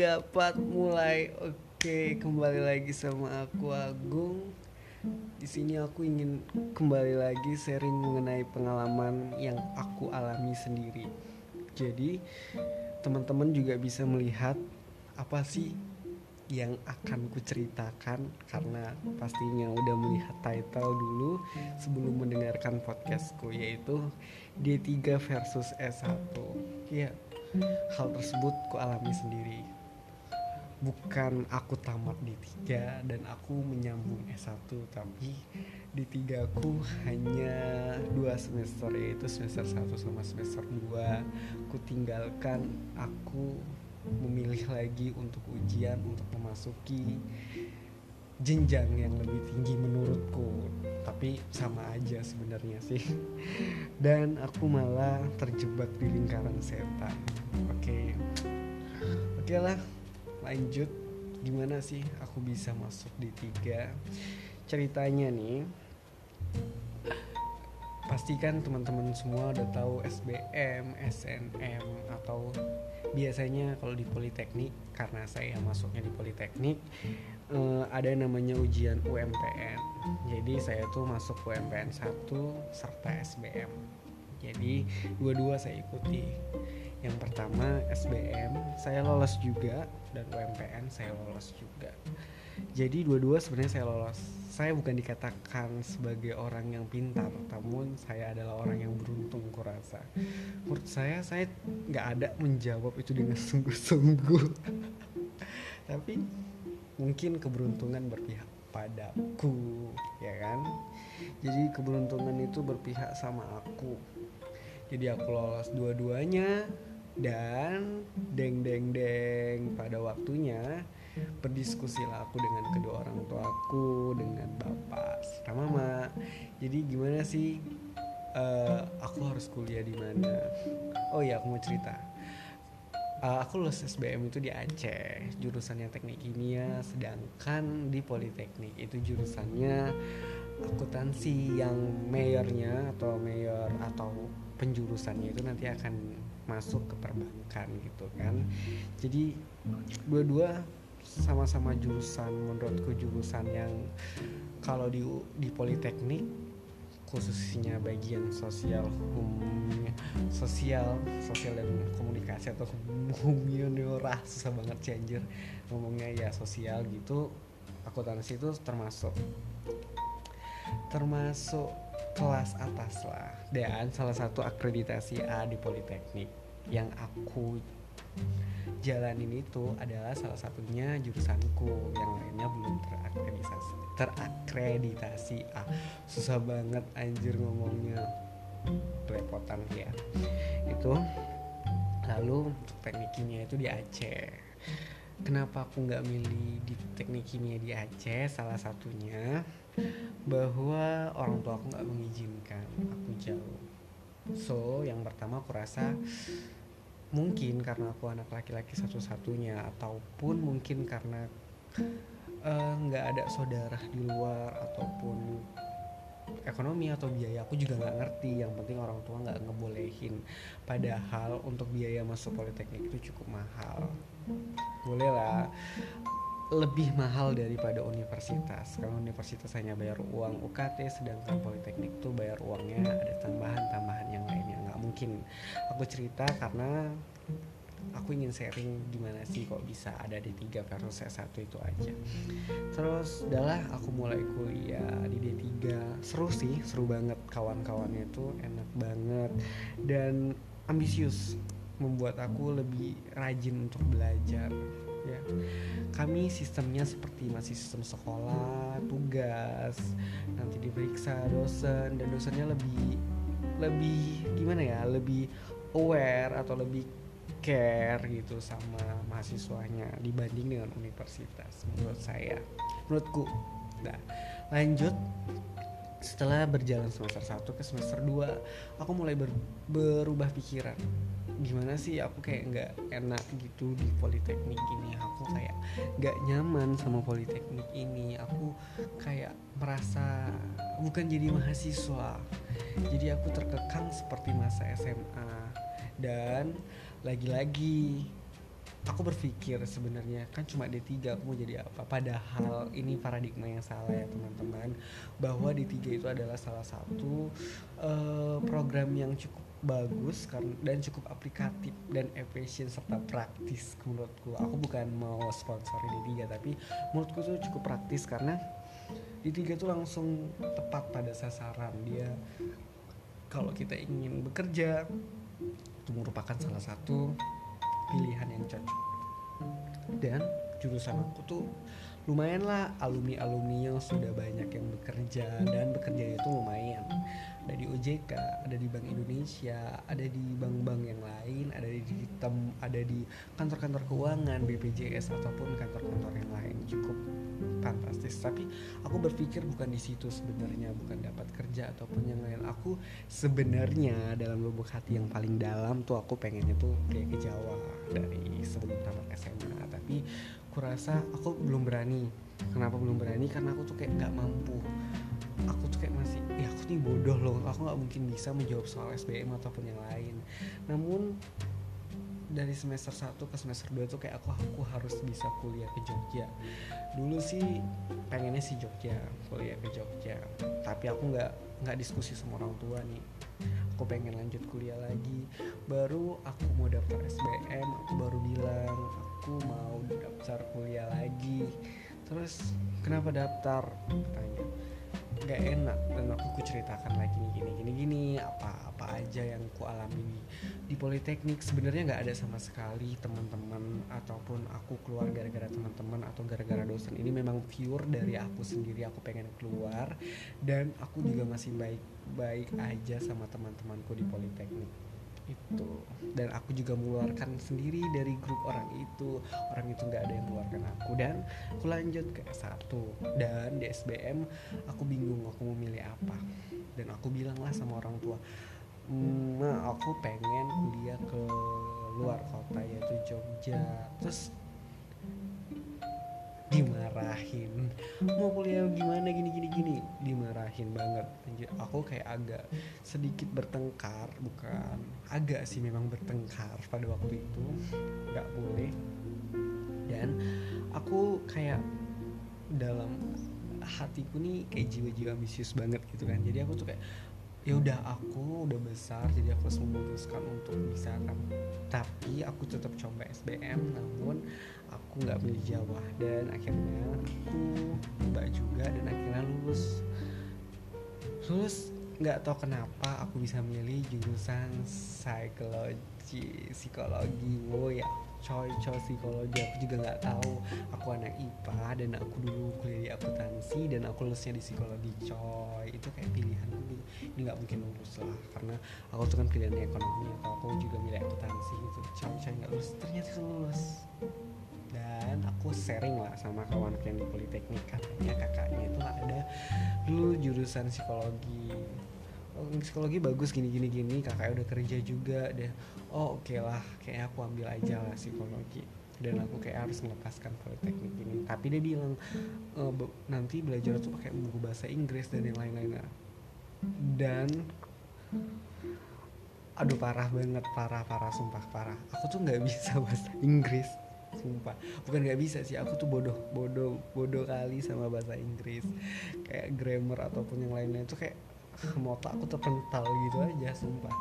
empat mulai. Oke kembali lagi sama aku Agung. Di sini aku ingin kembali lagi sharing mengenai pengalaman yang aku alami sendiri. Jadi teman-teman juga bisa melihat apa sih yang akan kuceritakan karena pastinya udah melihat title dulu sebelum mendengarkan podcastku yaitu D3 versus S1 ya hal tersebut ku alami sendiri bukan aku tamat di tiga dan aku menyambung S1 tapi di tiga aku hanya dua semester yaitu semester 1 sama semester 2 ku tinggalkan aku memilih lagi untuk ujian untuk memasuki jenjang yang lebih tinggi menurutku. Tapi sama aja sebenarnya sih. Dan aku malah terjebak di lingkaran setan. Oke. Okay. oke okay lah lanjut gimana sih aku bisa masuk di tiga ceritanya nih pastikan teman-teman semua udah tahu SBM, SNM atau biasanya kalau di Politeknik karena saya masuknya di Politeknik uh, ada namanya ujian UMPN. Jadi saya tuh masuk UMPN 1 serta SBM. Jadi dua-dua saya ikuti. Yang pertama SBM saya lolos juga dan UMPN saya lolos juga. Jadi dua-dua sebenarnya saya lolos. Saya bukan dikatakan sebagai orang yang pintar namun saya adalah orang yang beruntung kurasa menurut saya saya nggak ada menjawab itu dengan sungguh-sungguh. Tapi mungkin keberuntungan berpihak padaku ya kan? Jadi keberuntungan itu berpihak sama aku jadi aku lolos dua-duanya. Dan deng deng deng pada waktunya berdiskusilah aku dengan kedua orang tua aku dengan bapak serta mama. Jadi gimana sih uh, aku harus kuliah di mana? Oh ya aku mau cerita. Uh, aku lulus SBM itu di Aceh jurusannya teknik kimia sedangkan di Politeknik itu jurusannya akuntansi yang mayornya atau mayor atau penjurusannya itu nanti akan masuk ke perbankan gitu kan. Jadi dua-dua sama-sama jurusan menurutku jurusan yang kalau di di politeknik khususnya bagian sosial hum sosial sosial dan komunikasi atau humaniora susah banget sih anjir. Ngomongnya ya sosial gitu akuntansi itu termasuk termasuk kelas atas lah. Dan salah satu akreditasi A di Politeknik yang aku jalanin itu adalah salah satunya jurusanku. Yang lainnya belum terakreditasi. Terakreditasi ah susah banget anjir ngomongnya. Kelepotan ya itu lalu untuk teknik kimia itu di Aceh. Kenapa aku nggak milih di teknik kimia di Aceh? Salah satunya bahwa orang tua aku nggak mengizinkan aku jauh. So yang pertama aku rasa mungkin karena aku anak laki-laki satu-satunya ataupun mungkin karena eh, nggak uh, ada saudara di luar ataupun ekonomi atau biaya aku juga nggak ngerti. Yang penting orang tua nggak ngebolehin. Padahal untuk biaya masuk politeknik itu cukup mahal. Boleh lah lebih mahal daripada universitas. Kalau universitas hanya bayar uang UKT sedangkan politeknik tuh bayar uangnya ada tambahan-tambahan yang lainnya. Nggak mungkin. Aku cerita karena aku ingin sharing gimana sih kok bisa ada di tiga versus S1 itu aja. Terus udahlah aku mulai kuliah di D3 seru sih seru banget. Kawan-kawannya itu enak banget. Dan ambisius membuat aku lebih rajin untuk belajar ya. Kami sistemnya seperti masih sistem sekolah tugas nanti diperiksa dosen dan dosennya lebih lebih gimana ya lebih aware atau lebih care gitu sama mahasiswanya dibanding dengan universitas menurut saya. Menurutku. Nah lanjut setelah berjalan semester 1 ke semester 2 aku mulai ber, berubah pikiran. Gimana sih aku kayak nggak enak gitu di politeknik ini? Aku kayak nggak nyaman sama politeknik ini. Aku kayak merasa bukan jadi mahasiswa. Jadi aku terkekang seperti masa SMA dan lagi-lagi aku berpikir sebenarnya kan cuma D3 aku mau jadi apa? Padahal ini paradigma yang salah ya teman-teman. Bahwa D3 itu adalah salah satu uh, program yang cukup bagus dan cukup aplikatif dan efisien serta praktis menurutku. Aku bukan mau sponsori D3 tapi menurutku itu cukup praktis karena D3 itu langsung tepat pada sasaran. Dia kalau kita ingin bekerja itu merupakan salah satu pilihan yang cocok. Dan jurusan aku tuh lumayan lah alumni alumni yang sudah banyak yang bekerja dan bekerja itu lumayan. Ada di OJK ada di Bank Indonesia ada di bank-bank yang lain ada di tem ada di kantor-kantor keuangan BPJS ataupun kantor-kantor yang lain. Cukup fantastis. Tapi aku berpikir bukan di situ sebenarnya bukan dapat kerja ataupun yang lain. Aku sebenarnya dalam lubuk hati yang paling dalam tuh aku pengennya tuh kayak ke Jawa kurasa aku belum berani. Kenapa belum berani? Karena aku tuh kayak nggak mampu. Aku tuh kayak masih ya aku nih bodoh loh. Aku nggak mungkin bisa menjawab soal SBM ataupun yang lain. Namun dari semester 1 ke semester 2 tuh kayak aku aku harus bisa kuliah ke Jogja. Dulu sih pengennya sih Jogja kuliah ke Jogja. Tapi aku nggak nggak diskusi sama orang tua nih aku pengen lanjut kuliah lagi. Baru aku mau daftar SBM aku baru bilang aku mau daftar kuliah lagi. Terus kenapa daftar? Katanya gak enak dan aku ku ceritakan lagi nih gini gini gini apa apa aja yang ku alami di politeknik. Sebenarnya nggak ada sama sekali teman-teman ataupun aku keluar gara-gara teman-teman atau gara-gara dosen. Ini memang pure dari aku sendiri aku pengen keluar dan aku juga masih baik-baik aja sama teman-temanku di politeknik itu dan aku juga mengeluarkan sendiri dari grup orang itu. Orang itu nggak ada yang mengeluarkan aku. Dan aku lanjut ke S1 dan di SBM aku bingung aku mau milih apa. Dan aku bilang lah sama orang tua nah aku pengen kuliah ke luar kota yaitu Jogja. Terus dimarahin. Mau kuliah gimana? Gini gini gini. Dimarahin banget. Anjir, aku kayak agak sedikit bertengkar. Bukan agak sih memang bertengkar pada waktu itu. Nggak boleh. Dan aku kayak dalam hatiku nih kayak jiwa-jiwa ambisius banget gitu kan. Jadi aku tuh kayak ya udah aku udah besar jadi aku harus memutuskan untuk bisa kan. Tapi aku tetap coba SBM namun aku nggak milih Jawa dan akhirnya aku coba juga dan akhirnya lulus. Lulus nggak tahu kenapa aku bisa milih jurusan psikologi psikologi wow ya coy coy psikologi aku juga nggak tahu. Aku anak IPA dan aku dulu kuliah di akuntansi dan aku lulusnya di psikologi coy. Itu kayak pilihan dulu ini nggak mungkin lulus lah karena aku tuh kan pilihannya ekonomi. Atau aku juga milih akuntansi gitu. Coy coy nggak lulus. Ternyata lulus. Dan aku sharing lah sama kawan yang di politeknik. Katanya kakaknya itu ada dulu jurusan psikologi oh, psikologi bagus gini gini gini kakaknya udah kerja juga deh. Oh oke okay lah kayak aku ambil aja lah psikologi. Dan aku kayak harus melepaskan politeknik ini. Tapi dia bilang e, nanti belajar tuh pakai buku bahasa Inggris dan yang lain-lain. Dan aduh parah banget parah parah sumpah parah. Aku tuh nggak bisa bahasa Inggris sumpah. Bukan nggak bisa sih aku tuh bodoh bodoh bodoh kali sama bahasa Inggris. Kayak grammar ataupun yang lainnya itu kayak motor aku terpental gitu aja sumpah.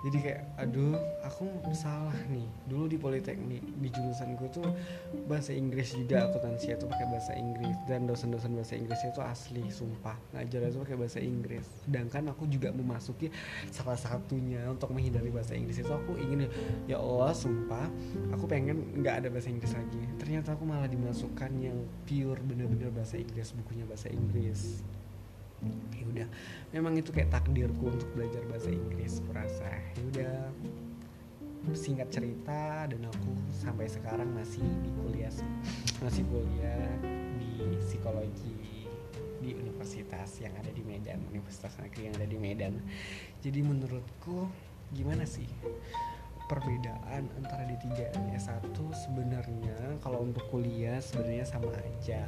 Jadi kayak aduh aku salah nih. Dulu di politeknik di jurusanku tuh bahasa Inggris juga akuntansi itu pakai bahasa Inggris. Dan dosen-dosen bahasa Inggris itu asli sumpah. Ngajar itu pakai bahasa Inggris. Sedangkan aku juga memasuki salah satunya untuk menghindari bahasa Inggris itu aku ingin ya Allah sumpah aku pengen nggak ada bahasa Inggris lagi. Ternyata aku malah dimasukkan yang pure bener-bener bahasa Inggris bukunya bahasa Inggris ya udah. Memang itu kayak takdirku untuk belajar bahasa Inggris kurasa. Ya udah. Singkat cerita dan aku sampai sekarang masih di kuliah masih kuliah di psikologi di universitas yang ada di Medan Universitas Negeri yang ada di Medan. Jadi menurutku gimana sih perbedaan antara D3 dan S1 sebenarnya? Kalau untuk kuliah sebenarnya sama aja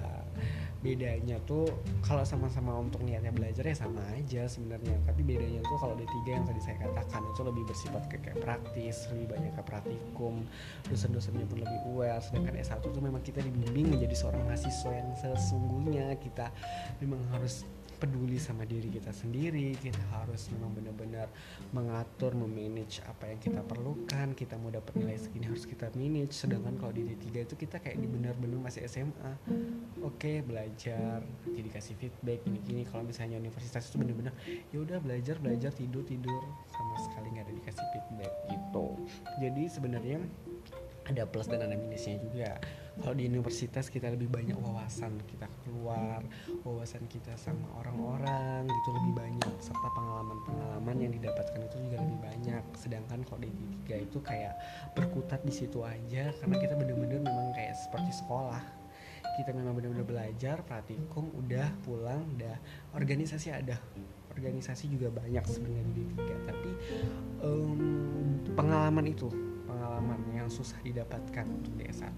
bedanya tuh kalau sama-sama untuk niatnya belajar ya sama aja sebenarnya. Tapi bedanya tuh kalau di tiga yang tadi saya katakan itu lebih bersifat ke kayak praktis lebih banyak ke praktikum dosen-dosennya pun lebih aware. Sedangkan S1 tuh memang kita dibimbing menjadi seorang mahasiswa yang sesungguhnya kita memang harus peduli sama diri kita sendiri kita harus memang benar-benar mengatur memanage apa yang kita perlukan kita mau dapat nilai segini harus kita manage. Sedangkan kalau di D3 itu kita kayak di benar-benar masih SMA oke okay, belajar jadi kasih feedback ini gini kalau misalnya universitas itu benar-benar ya udah belajar belajar tidur tidur. Sama sekali nggak ada dikasih feedback gitu. Jadi sebenarnya ada plus dan ada minusnya juga. Kalau di universitas kita lebih banyak wawasan kita keluar wawasan kita sama orang-orang gitu lebih banyak serta pengalaman-pengalaman yang didapatkan itu juga lebih banyak. Sedangkan kalau di tiga itu kayak berkutat di situ aja karena kita bener-bener memang kayak seperti sekolah. Kita memang benar-benar belajar praktikum udah pulang udah organisasi ada. Organisasi juga banyak sebenarnya di tiga tapi um, pengalaman itu pengalaman yang susah didapatkan untuk di S1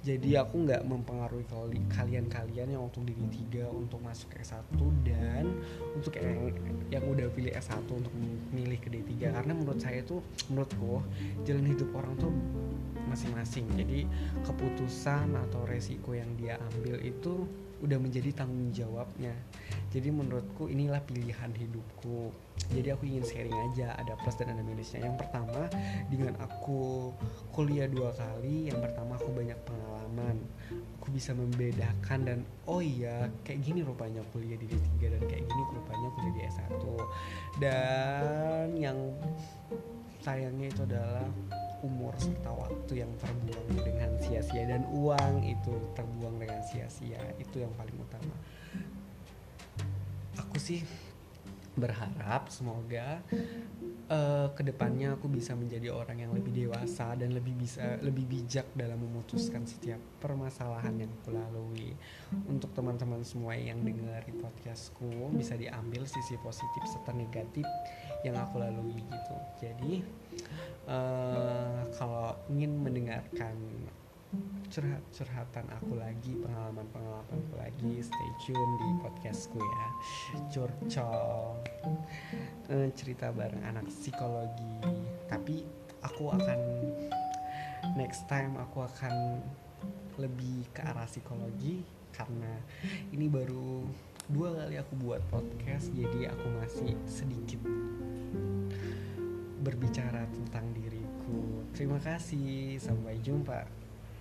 jadi aku nggak mempengaruhi kalian-kalian yang untuk diri tiga untuk masuk ke S1 dan untuk yang yang udah pilih S1 untuk milih ke D3 karena menurut saya itu menurutku jalan hidup orang tuh masing-masing. Jadi keputusan atau resiko yang dia ambil itu udah menjadi tanggung jawabnya. Jadi menurutku inilah pilihan hidupku. Jadi aku ingin sharing aja ada plus dan ada minusnya. Yang pertama dengan aku kuliah dua kali yang pertama aku banyak pengalaman. Aku bisa membedakan dan oh iya kayak gini rupanya kuliah di D3 dan kayak gini rupanya kuliah di S1 dan yang sayangnya itu adalah umur serta waktu yang terbuang dengan sia-sia dan uang itu terbuang dengan sia-sia itu yang paling utama. Aku sih berharap semoga uh, ke depannya aku bisa menjadi orang yang lebih dewasa dan lebih bisa lebih bijak dalam memutuskan setiap permasalahan yang aku lalui. Untuk teman-teman semua yang dengar podcastku bisa diambil sisi positif serta negatif yang aku lalui gitu. Jadi uh, kalau ingin mendengarkan curhat-curhatan aku lagi pengalaman-pengalamanku lagi. Stay tune di podcastku ya. Curcol. Uh, cerita bareng anak psikologi. Tapi aku akan next time aku akan lebih ke arah psikologi karena ini baru dua kali aku buat podcast jadi aku masih sedikit berbicara tentang diriku. Terima kasih sampai jumpa